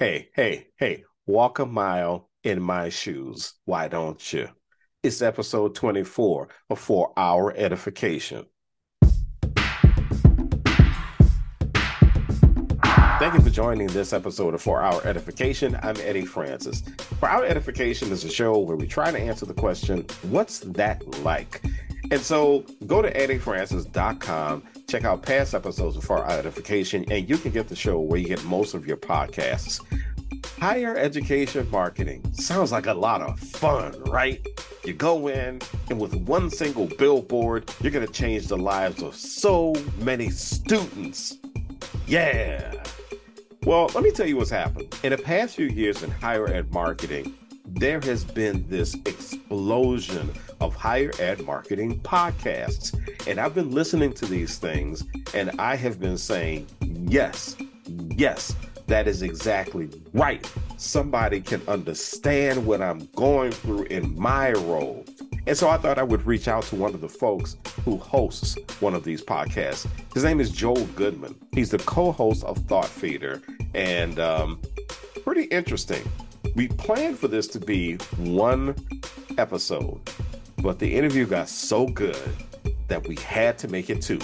Hey, hey, hey, walk a mile in my shoes. Why don't you? It's episode 24 of For Our Edification. Thank you for joining this episode of For Our Edification. I'm Eddie Francis. For Our Edification is a show where we try to answer the question, what's that like? And so go to eddiefrancis.com, check out past episodes of For Our Edification, and you can get the show where you get most of your podcasts. Higher education marketing sounds like a lot of fun, right? You go in, and with one single billboard, you're going to change the lives of so many students. Yeah. Well, let me tell you what's happened. In the past few years in higher ed marketing, there has been this explosion of higher ed marketing podcasts. And I've been listening to these things and I have been saying, yes, yes, that is exactly right. Somebody can understand what I'm going through in my role. And so I thought I would reach out to one of the folks who hosts one of these podcasts. His name is Joel Goodman. He's the co host of Thought Feeder and um, pretty interesting. We planned for this to be one episode, but the interview got so good that we had to make it two.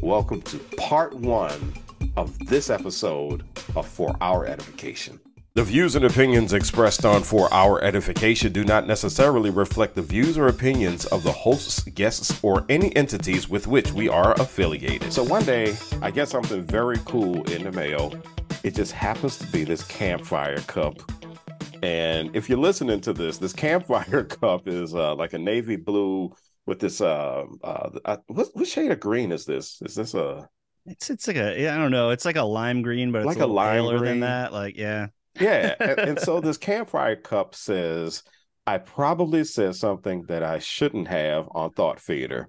Welcome to part one of this episode of For Our Edification. The views and opinions expressed on For Our Edification do not necessarily reflect the views or opinions of the hosts, guests, or any entities with which we are affiliated. So one day, I get something very cool in the mail. It just happens to be this campfire cup and if you're listening to this, this campfire cup is uh, like a navy blue with this. Uh, uh, what, what shade of green is this? Is this a? It's it's like a yeah, I don't know. It's like a lime green, but it's Like a, a lime green? than that. Like yeah, Yeah. and, and so this campfire cup says, "I probably said something that I shouldn't have on Thought Feeder."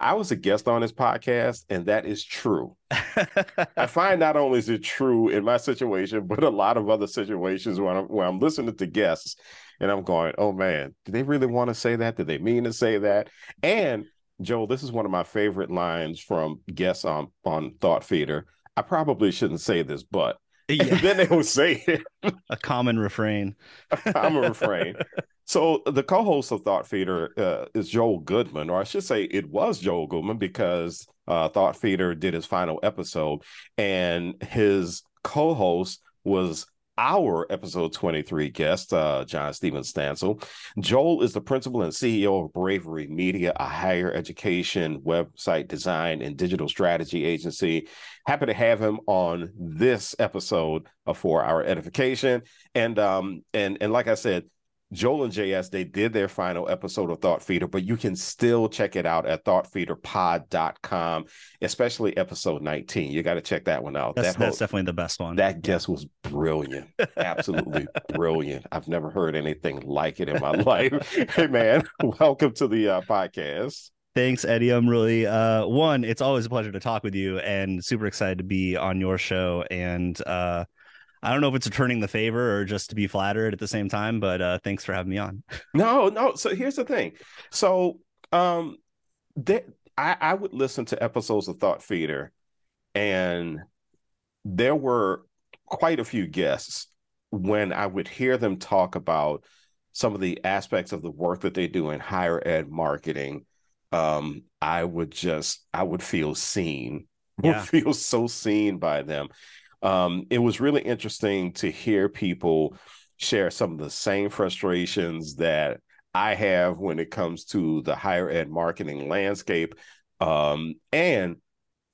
I was a guest on this podcast, and that is true. I find not only is it true in my situation, but a lot of other situations where I'm, where I'm listening to guests and I'm going, oh man, do they really want to say that? Did they mean to say that? And Joel, this is one of my favorite lines from guests on, on Thought Feeder. I probably shouldn't say this, but yeah, then they will say it. a common refrain. A refrain. So the co-host of Thought Feeder uh, is Joel Goodman, or I should say, it was Joel Goodman because uh, Thought Feeder did his final episode, and his co-host was our episode 23 guest, uh, John Steven Stansel. Joel is the principal and CEO of Bravery Media, a higher education website design and digital strategy agency. Happy to have him on this episode For Our Edification. And um, and and like I said, Joel and JS, they did their final episode of Thought Feeder, but you can still check it out at thoughtfeederpod.com, especially episode 19. You got to check that one out. That's that whole- that's definitely the best one. that guest was brilliant. Absolutely brilliant. I've never heard anything like it in my life. Hey, man, welcome to the uh, podcast. Thanks, Eddie. I'm really uh one. It's always a pleasure to talk with you, and super excited to be on your show. And uh, I don't know if it's returning the favor or just to be flattered at the same time, but uh, thanks for having me on. No, no. So here's the thing. So, um, that I, I would listen to episodes of Thought Feeder, and there were quite a few guests when I would hear them talk about some of the aspects of the work that they do in higher ed marketing. Um, I would just I would feel seen. Yeah. Would feel so seen by them. Um, it was really interesting to hear people share some of the same frustrations that I have when it comes to the higher ed marketing landscape. Um, and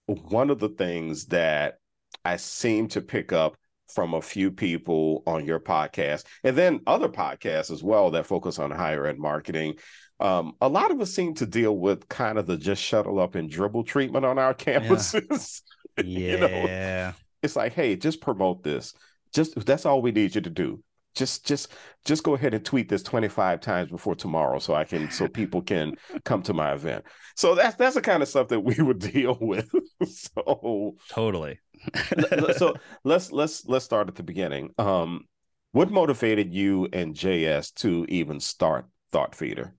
one of the things that I seem to pick up from a few people on your podcast, and then other podcasts as well that focus on higher ed marketing. Um, a lot of us seem to deal with kind of the just shuttle up and dribble treatment on our campuses. You know, Yeah, it's like, hey, just promote this. Just that's all we need you to do. Just just just go ahead and tweet this 25 times before tomorrow so I can so people can come to my event. So that's that's the kind of stuff that we would deal with. so totally. so let's let's let's start at the beginning. Um what motivated you and JS to even start Thought Feeder?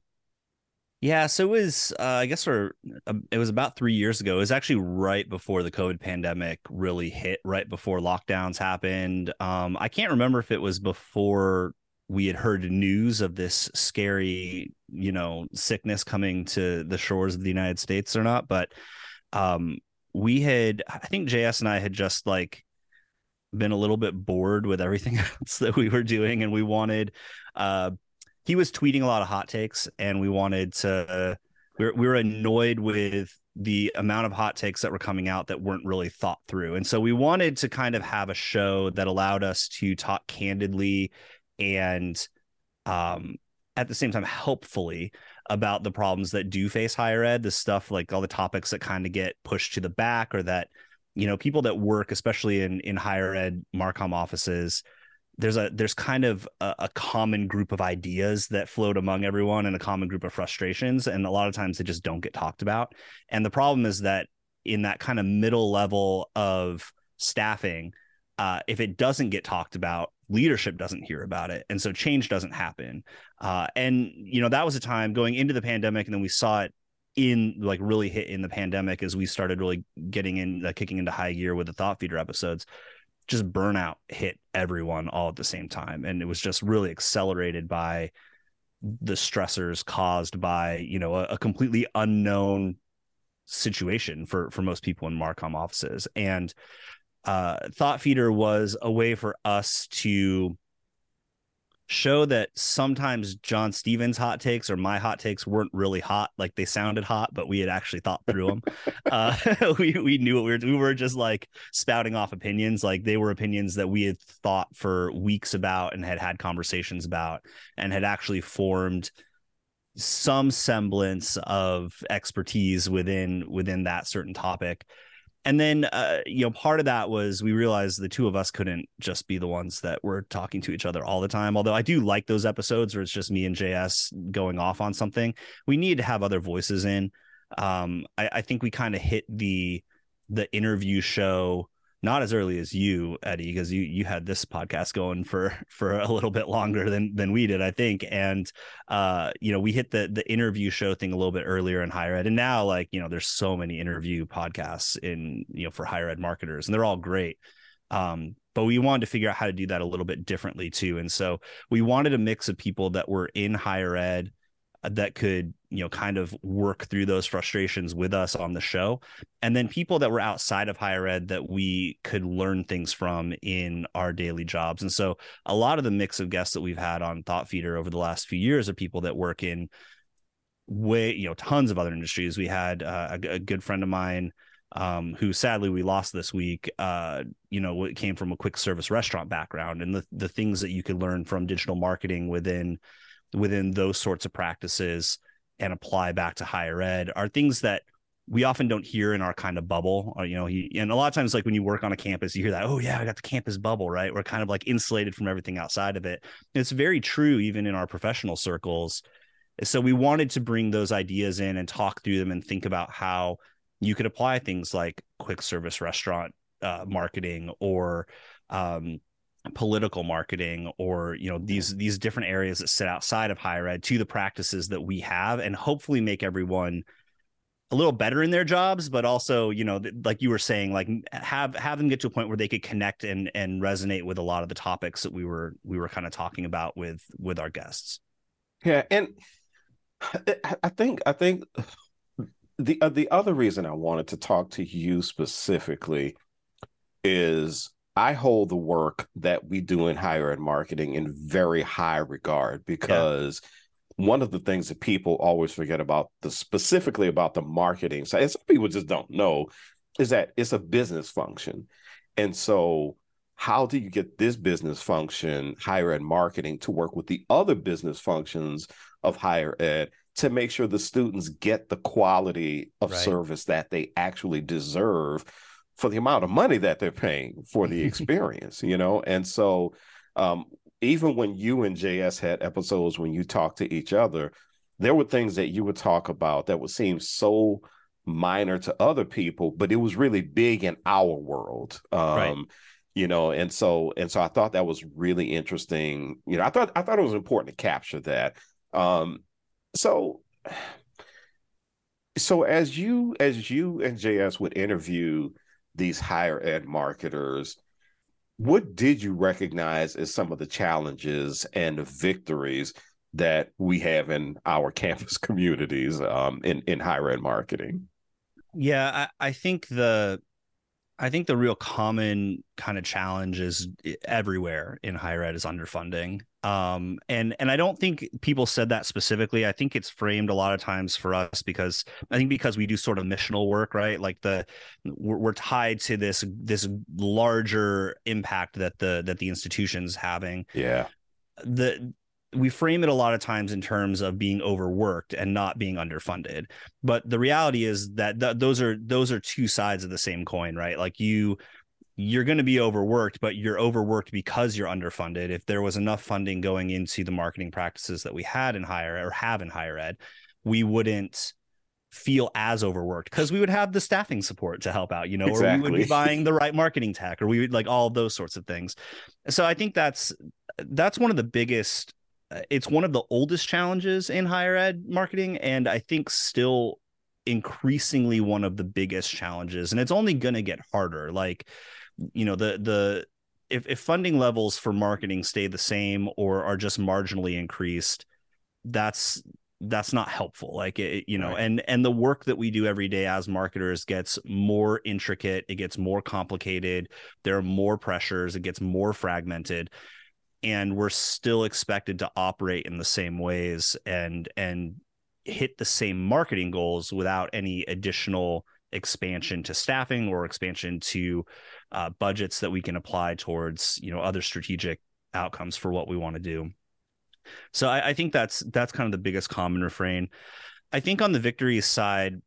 Yeah, so it was. Uh, I guess for uh, it was about three years ago. It was actually right before the COVID pandemic really hit. Right before lockdowns happened. Um, I can't remember if it was before we had heard news of this scary, you know, sickness coming to the shores of the United States or not. But um, we had, I think JS and I had just like been a little bit bored with everything else that we were doing, and we wanted. Uh, he was tweeting a lot of hot takes, and we wanted to. We were, we were annoyed with the amount of hot takes that were coming out that weren't really thought through, and so we wanted to kind of have a show that allowed us to talk candidly and um, at the same time helpfully about the problems that do face higher ed the stuff like all the topics that kind of get pushed to the back or that you know people that work especially in in higher ed marcom offices there's a there's kind of a, a, common group of ideas that float among everyone and a common group of frustrations and a lot of times they just don't get talked about. And the problem is that in that kind of middle level of staffing uh, if it doesn't get talked about leadership doesn't hear about it and so change doesn't happen. Uh, and you know that was a time going into the pandemic and then we saw it in like really hit in the pandemic as we started really getting in uh, kicking into high gear with the thought feeder episodes just burnout hit everyone all at the same time. And it was just really accelerated by the stressors caused by you know a, a completely unknown situation for for most people in marcom offices. And uh, Thought Feeder was a way for us to show that sometimes John Stevens' hot takes or my hot takes weren't really hot. Like they sounded hot, but we had actually thought through them. uh, we we knew what we were. We were just like spouting off opinions. Like they were opinions that we had thought for weeks about and had had conversations about and had actually formed some semblance of expertise within within that certain topic and then uh, you know part of that was we realized the two of us couldn't just be the ones that were talking to each other all the time. Although i do like those episodes where it's just me and js going off on something we need to have other voices in. Um, I, I think we kind of hit the the interview show not as early as you, Eddie, because you you had this podcast going for for a little bit longer than than we did, I think. And uh, you know, we hit the the interview show thing a little bit earlier in higher ed, and now like you know, there's so many interview podcasts in you know for higher ed marketers, and they're all great. Um, but we wanted to figure out how to do that a little bit differently too, and so we wanted a mix of people that were in higher ed that could you know kind of work through those frustrations with us on the show. And then people that were outside of higher ed that we could learn things from in our daily jobs. And so a lot of the mix of guests that we've had on thought feeder over the last few years are people that work in way you know tons of other industries. We had uh, a, a, good friend of mine um, who sadly we lost this week uh, you know came from a quick service restaurant background. And the, the things that you could learn from digital marketing within within those sorts of practices and apply back to higher ed are things that we often don't hear in our kind of bubble or, you know he, and a lot of times like when you work on a campus you hear that oh yeah i got the campus bubble right? We're kind of like insulated from everything outside of it. And it's very true even in our professional circles. So we wanted to bring those ideas in and talk through them and think about how you could apply things like quick service restaurant uh, marketing or um, political marketing or you know these these different areas that sit outside of higher ed to the practices that we have and hopefully make everyone a little better in their jobs but also you know like you were saying like have have them get to a point where they could connect and and resonate with a lot of the topics that we were we were kind of talking about with with our guests. Yeah and i think i think the uh, the other reason i wanted to talk to you specifically is I hold the work that we do in higher ed marketing in very high regard because yeah. one of the things that people always forget about the specifically about the marketing side, and some people just don't know, is that it's a business function. And so how do you get this business function, higher ed marketing, to work with the other business functions of higher ed to make sure the students get the quality of right. service that they actually deserve for the amount of money that they're paying for the experience, you know? And so um, even when you and JS had episodes when you talked to each other, there were things that you would talk about that would seem so minor to other people, but it was really big in our world. Um, right. You know, and so and so I thought that was really interesting. You know, I thought I thought it was important to capture that. Um, so so as you as you and JS would interview these higher ed marketers, what did you recognize as some of the challenges and the victories that we have in our campus communities um, in in higher ed marketing? Yeah, I, I think the I think the real common kind of challenge is everywhere in higher ed is underfunding. Um, and and I don't think people said that specifically. I think it's framed a lot of times for us because I think because we do sort of missional work, right? Like the we're, we're tied to this this larger impact that the that the institution's having. Yeah. The we frame it a lot of times in terms of being overworked and not being underfunded. But the reality is that th- those are those are two sides of the same coin right? Like you you're going to be overworked but you're overworked because you're underfunded. If there was enough funding going into the marketing practices that we had in higher or have in higher ed we wouldn't feel as overworked because we would have the staffing support to help out you know exactly. or we would be buying the right marketing tech or we would like all those sorts of things. So i think that's that's one of the biggest Uh, it's one of the oldest challenges in higher ed marketing and i think still increasingly one of the biggest challenges and it's only going to get harder. Like you know the the if, if funding levels for marketing stay the same or are just marginally increased that's that's not helpful. Like it, you know right. and and the work that we do every day as marketers gets more intricate it gets more complicated there are more pressures it gets more fragmented and we're still expected to operate in the same ways and and hit the same marketing goals without any additional expansion to staffing or expansion to uh, budgets that we can apply towards you know other strategic outcomes for what we want to do. So I, I think that's that's kind of the biggest common refrain. I think on the victory side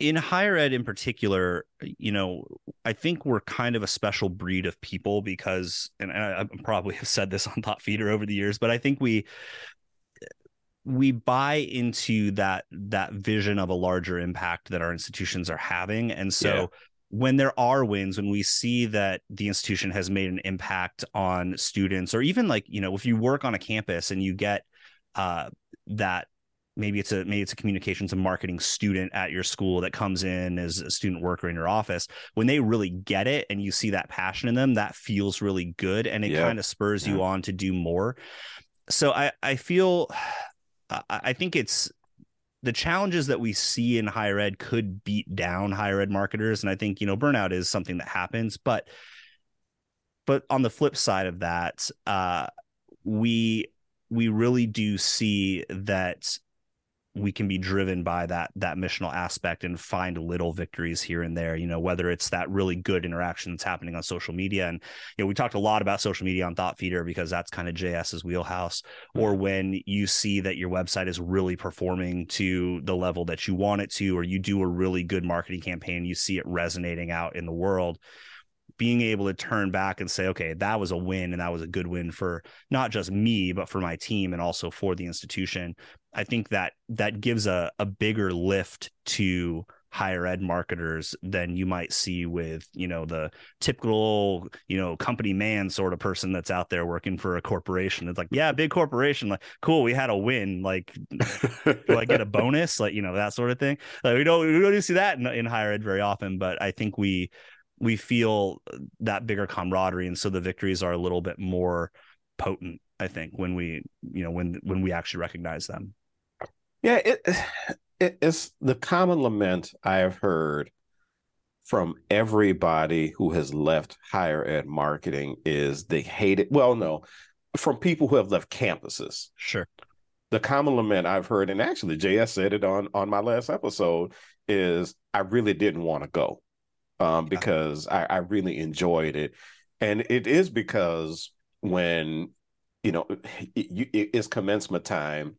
in higher ed in particular, you know, I think we're kind of a special breed of people because, and I, I probably have said this on Thought Feeder over the years, but I think we we buy into that that vision of a larger impact that our institutions are having, and so. Yeah. When there are wins, when we see that the institution has made an impact on students, or even like, you know, if you work on a campus and you get uh, that maybe it's a maybe it's a communications and marketing student at your school that comes in as a student worker in your office. When they really get it and you see that passion in them that feels really good and it kind of spurs yeah. you on to do more. So i i feel i think it's the challenges that we see in higher ed could beat down higher ed marketers and i think you know burnout is something that happens but but on the flip side of that uh we we really do see that we can be driven by that that missional aspect and find little victories here and there you know whether it's that really good interaction that's happening on social media and you know we talked a lot about social media on thought feeder because that's kind of js's wheelhouse mm-hmm. or when you see that your website is really performing to the level that you want it to or you do a really good marketing campaign you see it resonating out in the world being able to turn back and say, okay, that was a win and that was a good win for not just me, but for my team and also for the institution. I think that that gives a, a bigger lift to higher ed marketers than you might see with you know the typical you know company man sort of person that's out there working for a corporation. It's like yeah big corporation. Like cool we had a win. Like do i get a bonus? Like you know that sort of thing. Like we don't we don't see that in, in higher ed very often but i think we we feel that bigger camaraderie. And so the victories are a little bit more potent i think when we you know when when we actually recognize them yeah it, it it's the common lament i have heard from everybody who has left higher ed marketing is they hate it. Well no from people who have left campuses. Sure. The common lament i've heard and actually js said it on on my last episode is i really didn't want to go um, because I, I really enjoyed it, and it is because when you know it, it, it's commencement time,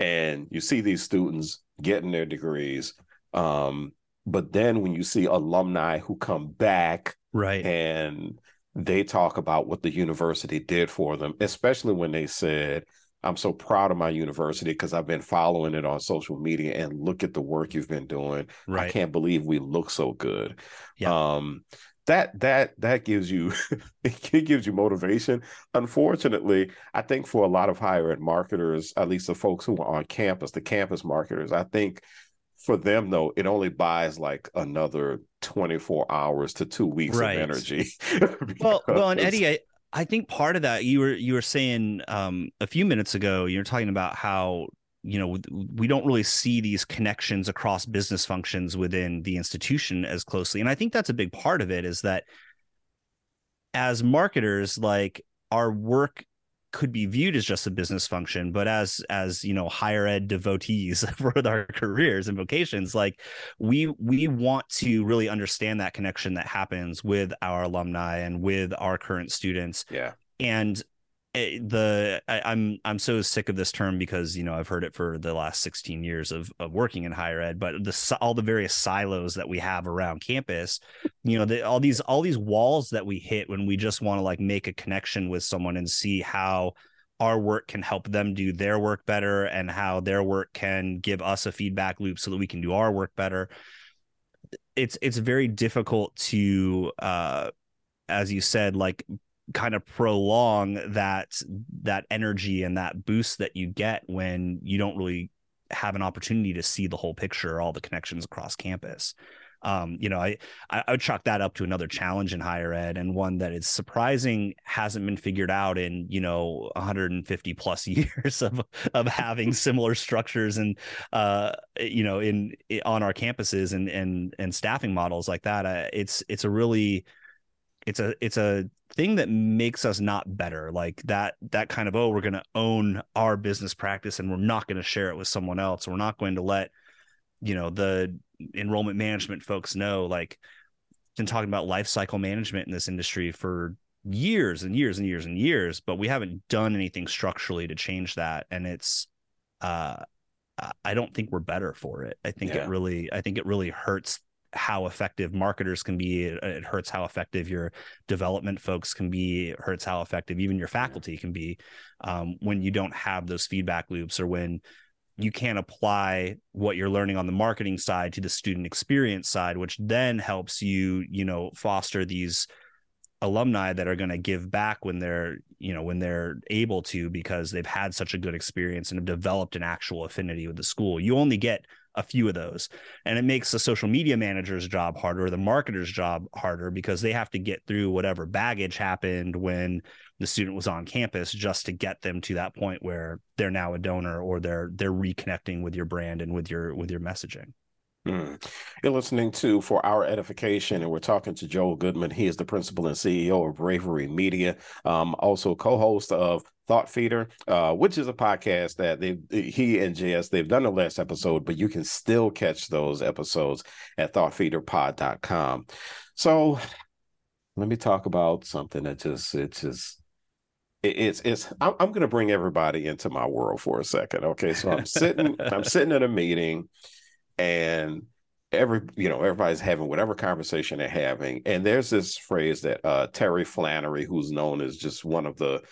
and you see these students getting their degrees, um, but then when you see alumni who come back, right, and they talk about what the university did for them, especially when they said, I'm so proud of my university because I've been following it on social media and look at the work you've been doing. Right. I can't believe we look so good. Yeah. Um, that that that gives you it gives you motivation. Unfortunately, I think for a lot of higher ed marketers, at least the folks who are on campus, the campus marketers, I think for them though, it only buys like another 24 hours to two weeks right. of energy. well, well, and Eddie, I, I think part of that you were you were saying um, a few minutes ago, you're talking about how you know we don't really see these connections across business functions within the institution as closely and i think that's a big part of it is that as marketers like our work could be viewed as just a business function but as as you know higher ed devotees for our careers and vocations like we we want to really understand that connection that happens with our alumni and with our current students. Yeah. And Eh, the I, am I'm, I'm so sick of this term because you know I've heard it for the last 16 years of of working in higher ed, but the all the various silos that we have around campus, you know, the, all these all these walls that we hit when we just want to like make a connection with someone and see how our work can help them do their work better and how their work can give us a feedback loop so that we can do our work better. It's it's very difficult to uh as you said like kind of prolong that that energy and that boost that you get when you don't really have an opportunity to see the whole picture all the connections across campus um, you know, I, I would chalk that up to another challenge in higher ed and one that is surprising hasn't been figured out in, you know, 150 plus years of, of having similar structures and, uh, you know, in, on our campuses and, and, and staffing models like that. Uh, it's, it's a really, it's a, it's a thing that makes us not better like that that kind of oh we're going to own our business practice and we're not going to share it with someone else. We're not going to let you know the enrollment management folks know like been talking about life cycle management in this industry for years and years and years and years but we haven't done anything structurally to change that. And it's uh i don't think we're better for it. I think yeah. it really i think it really hurts how effective marketers can be. It, hurts how effective your development folks can be. It hurts how effective even your faculty can be um, when you don't have those feedback loops or when you can't apply what you're learning on the marketing side to the student experience side, which then helps you, you know, foster these alumni that are going to give back when they're you know when they're able to because they've had such a good experience and have developed an actual affinity with the school you only get a few of those. And it makes the social media manager's job harder, the marketer's job harder because they have to get through whatever baggage happened when the student was on campus just to get them to that point where they're now a donor or they're they're reconnecting with your brand and with your with your messaging. Mm. You're listening to For Our Edification, and we're talking to Joel Goodman. He is the principal and CEO of Bravery Media, um, also co host of Thought Feeder, uh, which is a podcast that they he and JS they've done the last episode, but you can still catch those episodes at thoughtfeederpod.com. So let me talk about something that just it just it's it's I'm, I'm going to bring everybody into my world for a second. Okay, so I'm sitting I'm sitting in a meeting and every you know everybody's having whatever conversation they're having. And there's this phrase that uh terry flannery who's known as just one of the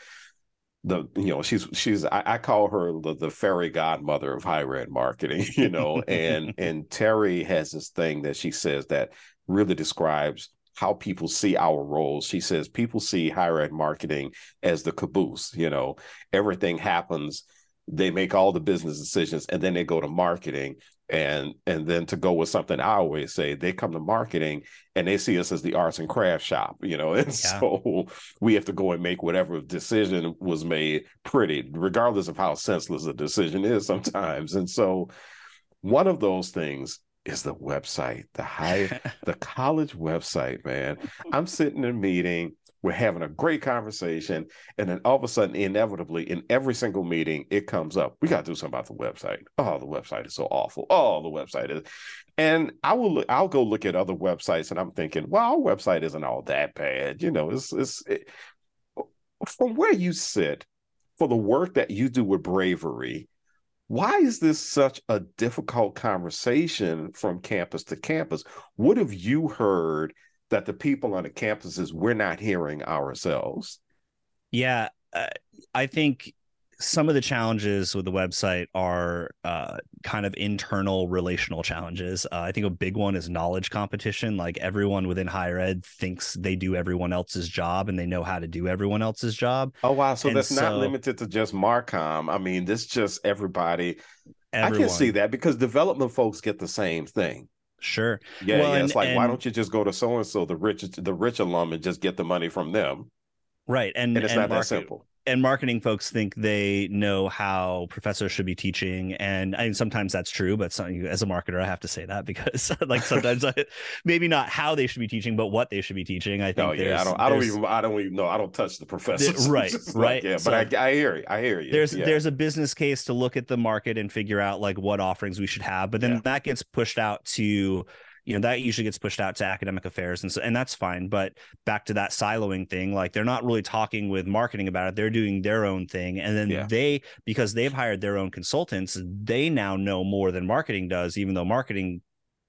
the you know she's she's I, I, call her the, the fairy godmother of higher ed marketing you know and and terry has this thing that she says that really describes how people see our roles. She says people see higher ed marketing as the caboose you know. Everything happens they make all the business decisions and then they go to marketing and and then to go with something i always say they come to marketing and they see us as the arts and craft shop you know? And yeah. so we have to go and make whatever decision was made pretty regardless of how senseless the decision is sometimes. And so one of those things is the website the high the college website man. I'm sitting in a meeting we're having a great conversation. And then all of a sudden, inevitably, in every single meeting, it comes up. We got to do something about the website. Oh, the website is so awful. Oh, the website is. And I will look, I'll go look at other websites and I'm thinking, well, our website isn't all that bad. You know, it's, it's it, from where you sit for the work that you do with bravery. Why is this such a difficult conversation from campus to campus? What have you heard that the people on the campuses we're not hearing ourselves. Yeah, uh, I think some of the challenges with the website are uh, kind of internal relational challenges. Uh, I think a big one is knowledge competition. Like everyone within higher ed thinks they do everyone else's job and they know how to do everyone else's job. Oh wow! So And that's not limited to just Marcom. I mean, this just everybody. Everyone. I can see that because development folks get the same thing. Sure. Yeah, Well, yeah. It's and- like, why don't you just go to so and so, the rich, the rich alum, and just get the money from them? Right. And, And it's and not that simple. And marketing folks think they know how professors should be teaching and I mean, sometimes that's true but some, as a marketer i have to say that because like sometimes I, maybe not how they should be teaching but what they should be teaching i think No, yeah, I there's- don't. I don't even. I don't even know. I don't touch the professors. right, It's right. yeah, So- but I, I hear you. I hear you. there's yeah. there's a business case to look at the market and figure out like what offerings we should have but then Yeah. that gets pushed out to you know that usually gets pushed out to academic affairs and so and that's fine but back to that siloing thing like they're not really talking with marketing about it they're doing their own thing and then Yeah. they because they've hired their own consultants they now know more than marketing does even though marketing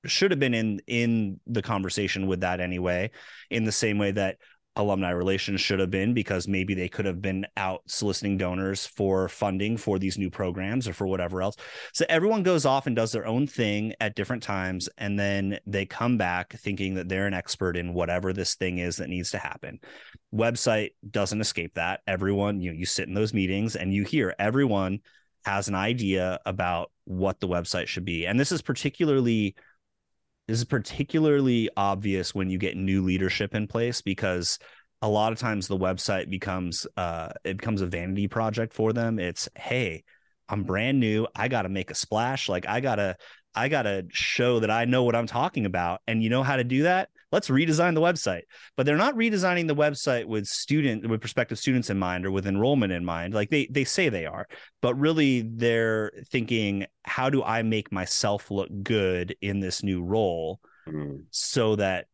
should have been in in the conversation with that anyway in the same way that alumni relations should have been because maybe they could have been out soliciting donors for funding for these new programs or for whatever else. So everyone goes off and does their own thing at different times and then they come back thinking that they're an expert in whatever this thing is that needs to happen. Website doesn't escape that. Everyone, you know, you sit in those meetings and you hear everyone has an idea about what the website should be. And this is particularly this is particularly obvious when you get new leadership in place because a lot of times the website becomes uh it becomes a vanity project for them. It's hey i'm brand new. I got to make a splash. Like i got to i got to show that i know what i'm talking about. And you know how to do that let's redesign the website. But they're not redesigning the website with student with prospective students in mind or with enrollment in mind. Like they they say they are but really they're thinking how do i make myself look good in this new role Mm. so that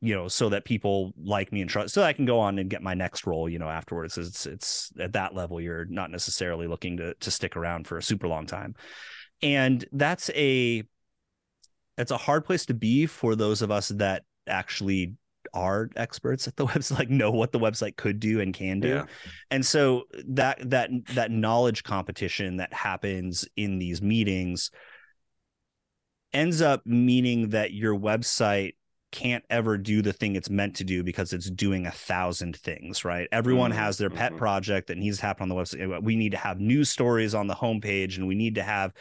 you know so that people like me and trust so that I can go on and get my next role you know afterwards? It's it's at that level you're not necessarily looking to to stick around for a super long time. And that's a it's a hard place to be for those of us that actually are experts at the website like know what the website could do and can do Yeah. and so that that that knowledge competition that happens in these meetings ends up meaning that your website can't ever do the thing it's meant to do because it's doing a thousand things, right? Everyone Mhm, has their pet mhm. project that needs to happen on the website. We need to have news stories on the homepage and we need to have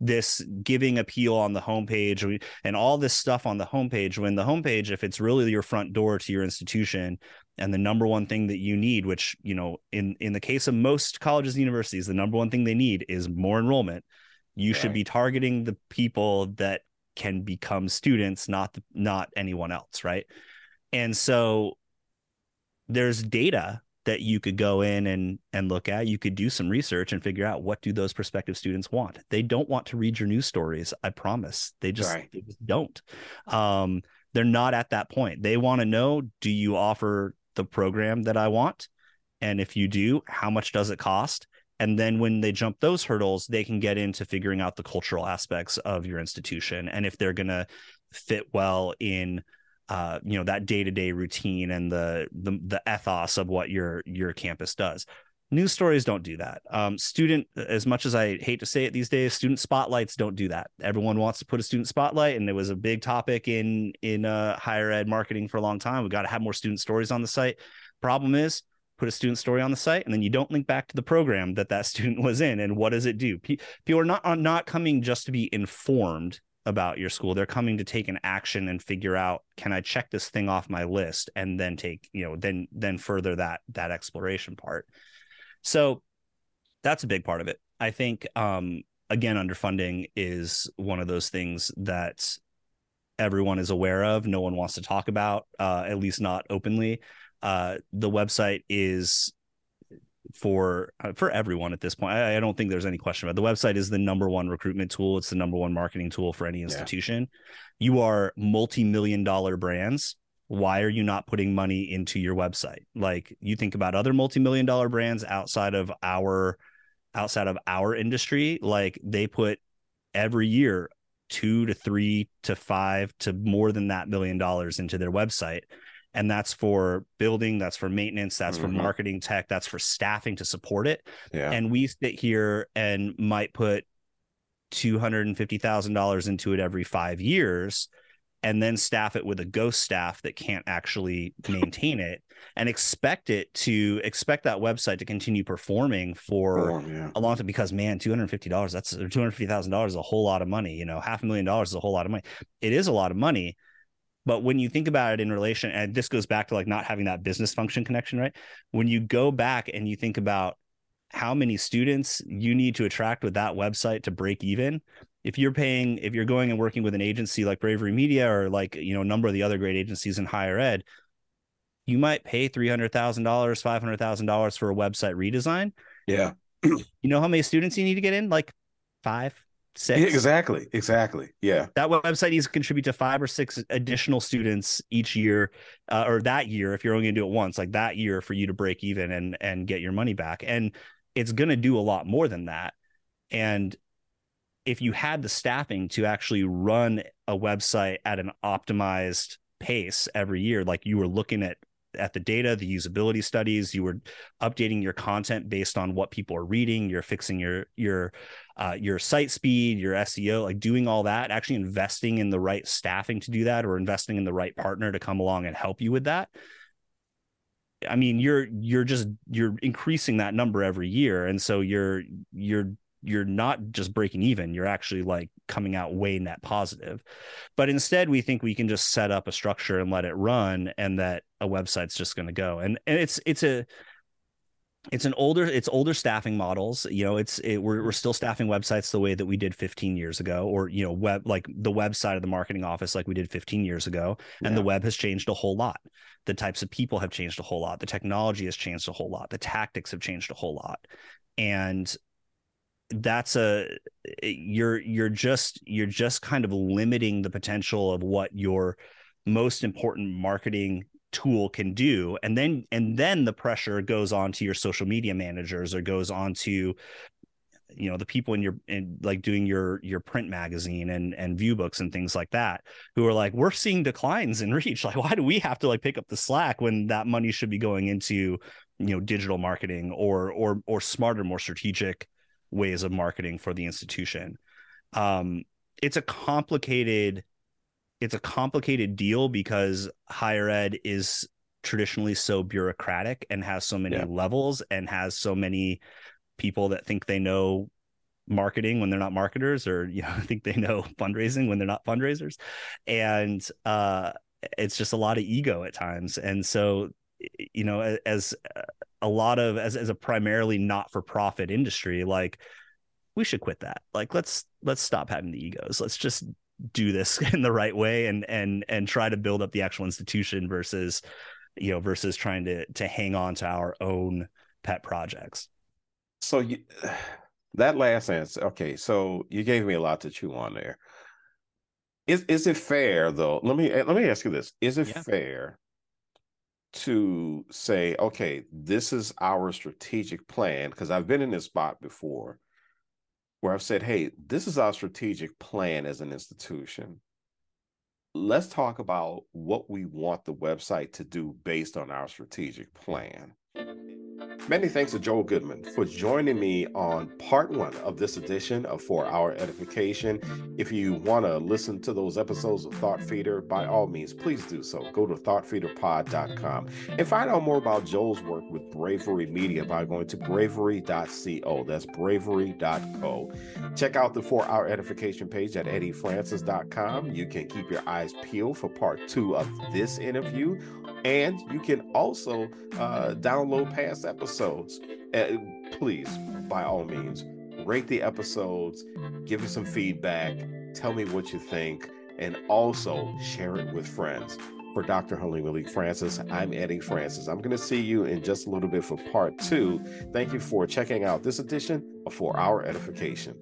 this giving appeal on the homepage and all this stuff on the homepage. When the homepage, if it's really your front door to your institution, and the number one thing that you need, which, you know, in, in the case of most colleges and universities, the number one thing they need is more enrollment. You should be targeting the people that can become students not the, not anyone else right? And so there's data that you could go in and and look at. You could do some research and figure out what do those prospective students want. They don't want to read your news stories i promise. They just, Right. they just don't. Um they're not at that point. They want to know do you offer the program that i want? And if you do how much does it cost and then when they jump those hurdles they can get into figuring out the cultural aspects of your institution and if they're going to fit well in uh, you know that day-to-day routine and the, the the ethos of what your your campus does. News stories don't do that. Um, student as much as i hate to say it these days student spotlights don't do that. Everyone wants to put a student spotlight and it was a big topic in in uh, higher ed marketing for a long time. We got to have more student stories on the site. Problem is put a student story on the site and then you don't link back to the program that that student was in and what does it do? People are not are not coming just to be informed about your school. They're coming to take an action and figure out can i check this thing off my list? And then take you know then then further that that exploration part. So that's a big part of it. I think um again underfunding is one of those things that everyone is aware of no one wants to talk about uh at least not openly uh the website is for uh, for everyone at this point. I, I don't think there's any question about it. the website is the number one recruitment tool. It's the number one marketing tool for any institution. You are multi-million dollar brands. Why are you not putting money into your website? Like you think about other multi-million dollar brands outside of our outside of our industry, like they put every year two to three to five to more than that million dollars into their website and that's for building that's for maintenance that's mm-hmm. for marketing tech that's for staffing to support it yeah. and we sit here and might put $250,000 into it every 5 years and then staff it with a ghost staff that can't actually maintain it and expect it to expect that website to continue performing for oh, yeah. a long time because man $250 that's $250,000 is a whole lot of money you know half a million dollars is a whole lot of money it is a lot of money but when you think about it in relation and this goes back to like not having that business function connection right? When you go back and you think about how many students you need to attract with that website to break even if you're paying if you're going and working with an agency like bravery media or like you know a number of the other great agencies in higher ed you might pay $300000 $500000 for a website redesign. Yeah. You know how many students you need to get in? Like five six. exactly exactly yeah. That website needs to contribute to five or six additional students each year uh, or that year if you're only going to do it once like that year for you to break even and and get your money back. And it's going to do a lot more than that. And if you had the staffing to actually run a website at an optimized pace every year like you were looking at at the data the usability studies you were updating your content based on what people are reading you're fixing your your uh, your site speed your seo like doing all that actually investing in the right staffing to do that or investing in the right partner to come along and help you with that. I mean, you're you're just you're increasing that number every year, and so you're you're you're not just breaking even. You're actually like coming out way net positive. But instead we think we can just set up a structure and let it run and that a website's just going to go. And and it's it's a it's an older it's older staffing models you know it's it, we're, we're still staffing websites the way that we did 15 years ago or you know web like the website of the marketing office like we did 15 years ago and yeah. the web has changed a whole lot. The types of people have changed a whole lot. The technology has changed a whole lot. The tactics have changed a whole lot. And that's a eh, you're you're just you're just kind of limiting the potential of what your most important marketing tool can do and then and then the pressure goes on to your social media managers or goes on to you know the people in your in like doing your your print magazine and and view books and things like that who are like we're seeing declines in reach. Like why do we have to like pick up the slack when that money should be going into you know digital marketing or or or smarter more strategic ways of marketing for the institution? Um it's a complicated it's a complicated deal because higher ed is traditionally so bureaucratic and has so many yeah. levels and has so many people that think they know marketing when they're not marketers or you know think they know fundraising when they're not fundraisers. And uh it's just a lot of ego at times. And so you know as a lot of as, as a primarily not for profit industry like we should quit that. Like let's let's stop having the egos. Let's just do this in the right way and and and try to build up the actual institution versus you know versus trying to to hang on to our own pet projects. So you, that last answer okay so you gave me a lot to chew on there. Is is it fair though let me let me ask you this. Is it yeah. fair to say okay this is our strategic plan? Because i've been in this spot before where I've said, hey, this is our strategic plan as an institution. Let's talk about what we want the website to do based on our strategic plan. Many thanks to Joel Goodman for joining me on part one of this edition of For Our Edification. If you want to listen to those episodes of Thought Feeder, by all means, please do so. Go to thoughtfeederpod.com and find out more about Joel's work with Bravery Media by going to bravery.co. That's bravery.co. Check out the For Our Edification page at eddiefrancis.com. You can keep your eyes peeled for part two of this interview and you can also uh, download past episodes. Uh, please, by all means, rate the episodes, give me some feedback, tell me what you think, and also share it with friends. For Dr. Halim Malik Francis, I'm Eddie Francis. I'm going to see you in just a little bit for part two. Thank you for checking out this edition of For Our Edification.